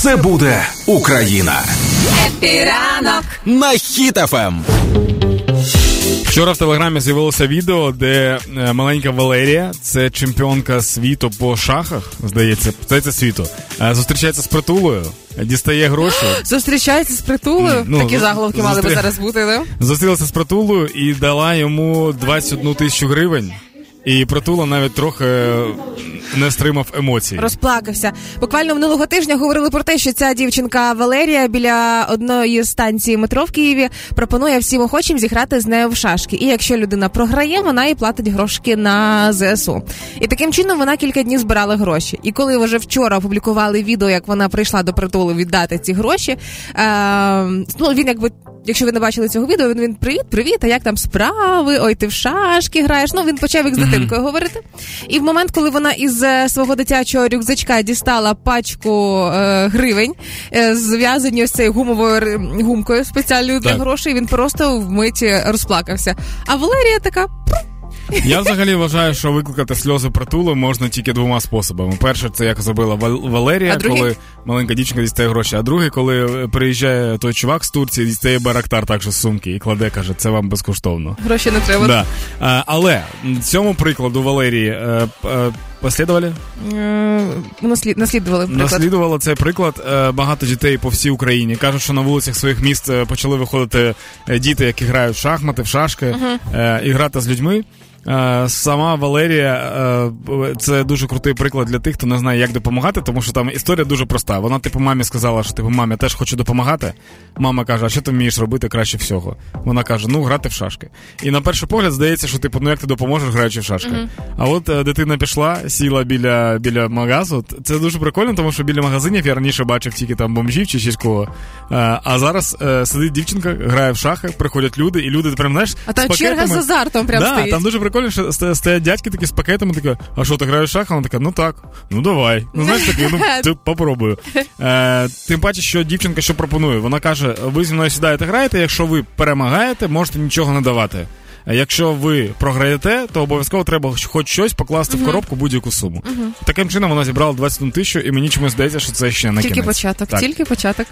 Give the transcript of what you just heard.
Все буде Україна. Happy ранок на Хіт FM. Вчора в телеграмі з'явилося відео, де е, маленька Валерія, це чемпіонка світу по шахах, здається, здається світу, е, зустрічається з притулою, дістає гроші. Зустрічається з притулою. Ну, Такі заголовки мали би зараз бути, да? Зустрілася з притулою і дала йому 21 тисячу гривень. І притула навіть трохи не стримав емоцій. Розплакався. Буквально минулого тижня говорили про те, що ця дівчинка Валерія біля одної станції метро в Києві пропонує всім охочим зіграти з нею в шашки. І якщо людина програє, вона і платить грошки на ЗСУ. І таким чином вона кілька днів збирала гроші. І коли вже вчора опублікували відео, як вона прийшла до притулу віддати ці гроші, е, ну він якби. Якщо ви не бачили цього відео, він, він привіт, привіт, а як там справи? Ой, ти в шашки граєш. Ну він почав як з дитинкою говорити. І в момент, коли вона із е, свого дитячого рюкзачка дістала пачку е, гривень, е, зв'язані ось цією гумовою гумкою спеціальною для Так. грошей, він просто вмить розплакався. А Валерія така. Я взагалі вважаю, що викликати сльози притулу можна тільки двома способами. Перше, це як зробила Валерія, А другий? коли маленька дівчинка дістає гроші. А другий, коли е, приїжджає той чувак з Турції, дістає барактар також з сумки і кладе, каже, це вам безкоштовно. Гроші не треба. Да. Але цьому прикладу Валерії е, е, послідували? Е, наслід, наслідували приклад. Наслідувало цей приклад е, багато дітей по всій Україні. Кажуть, що на вулицях своїх міст е, почали виходити діти, які грають в шахмати, в шашки е, і грати з людьми. Сама Валерія це дуже крутий приклад для тих, хто не знає, як допомагати, тому що там історія дуже проста. Вона, типу, мамі сказала, що типу, мамі, я теж хочу допомагати. Мама каже: А що ти вмієш робити краще всього? Вона каже: Ну, грати в шашки. І на перший погляд здається, що типу, ну як ти допоможеш, граючи в шашки. А от дитина пішла, сіла біля, біля магазу. Це дуже прикольно, тому що біля магазинів я раніше бачив тільки там бомжів чи щось кого. А зараз е, сидить дівчинка, грає в шахи, приходять люди, і люди прям знаєш. А там з черга пакетами- з азартом прям да, стоїть. Там дуже прикольно, що стоять дядьки такі з пакетами, такі, а що, ти граєш в шахи? Вона така, ну так, ну давай. Ну знаєш такі, ну ти попробую. Е, тим паче, що дівчинка що пропонує? Вона каже: ви зі мною сідаєте, граєте, якщо ви перемагаєте, можете нічого не давати. А Якщо ви програєте, то обов'язково треба хоч щось покласти в коробку будь-яку суму. Таким чином вона зібрала 21 тисячу, і мені чомусь здається, що це ще не Тільки кінець. початок, Так. тільки початок.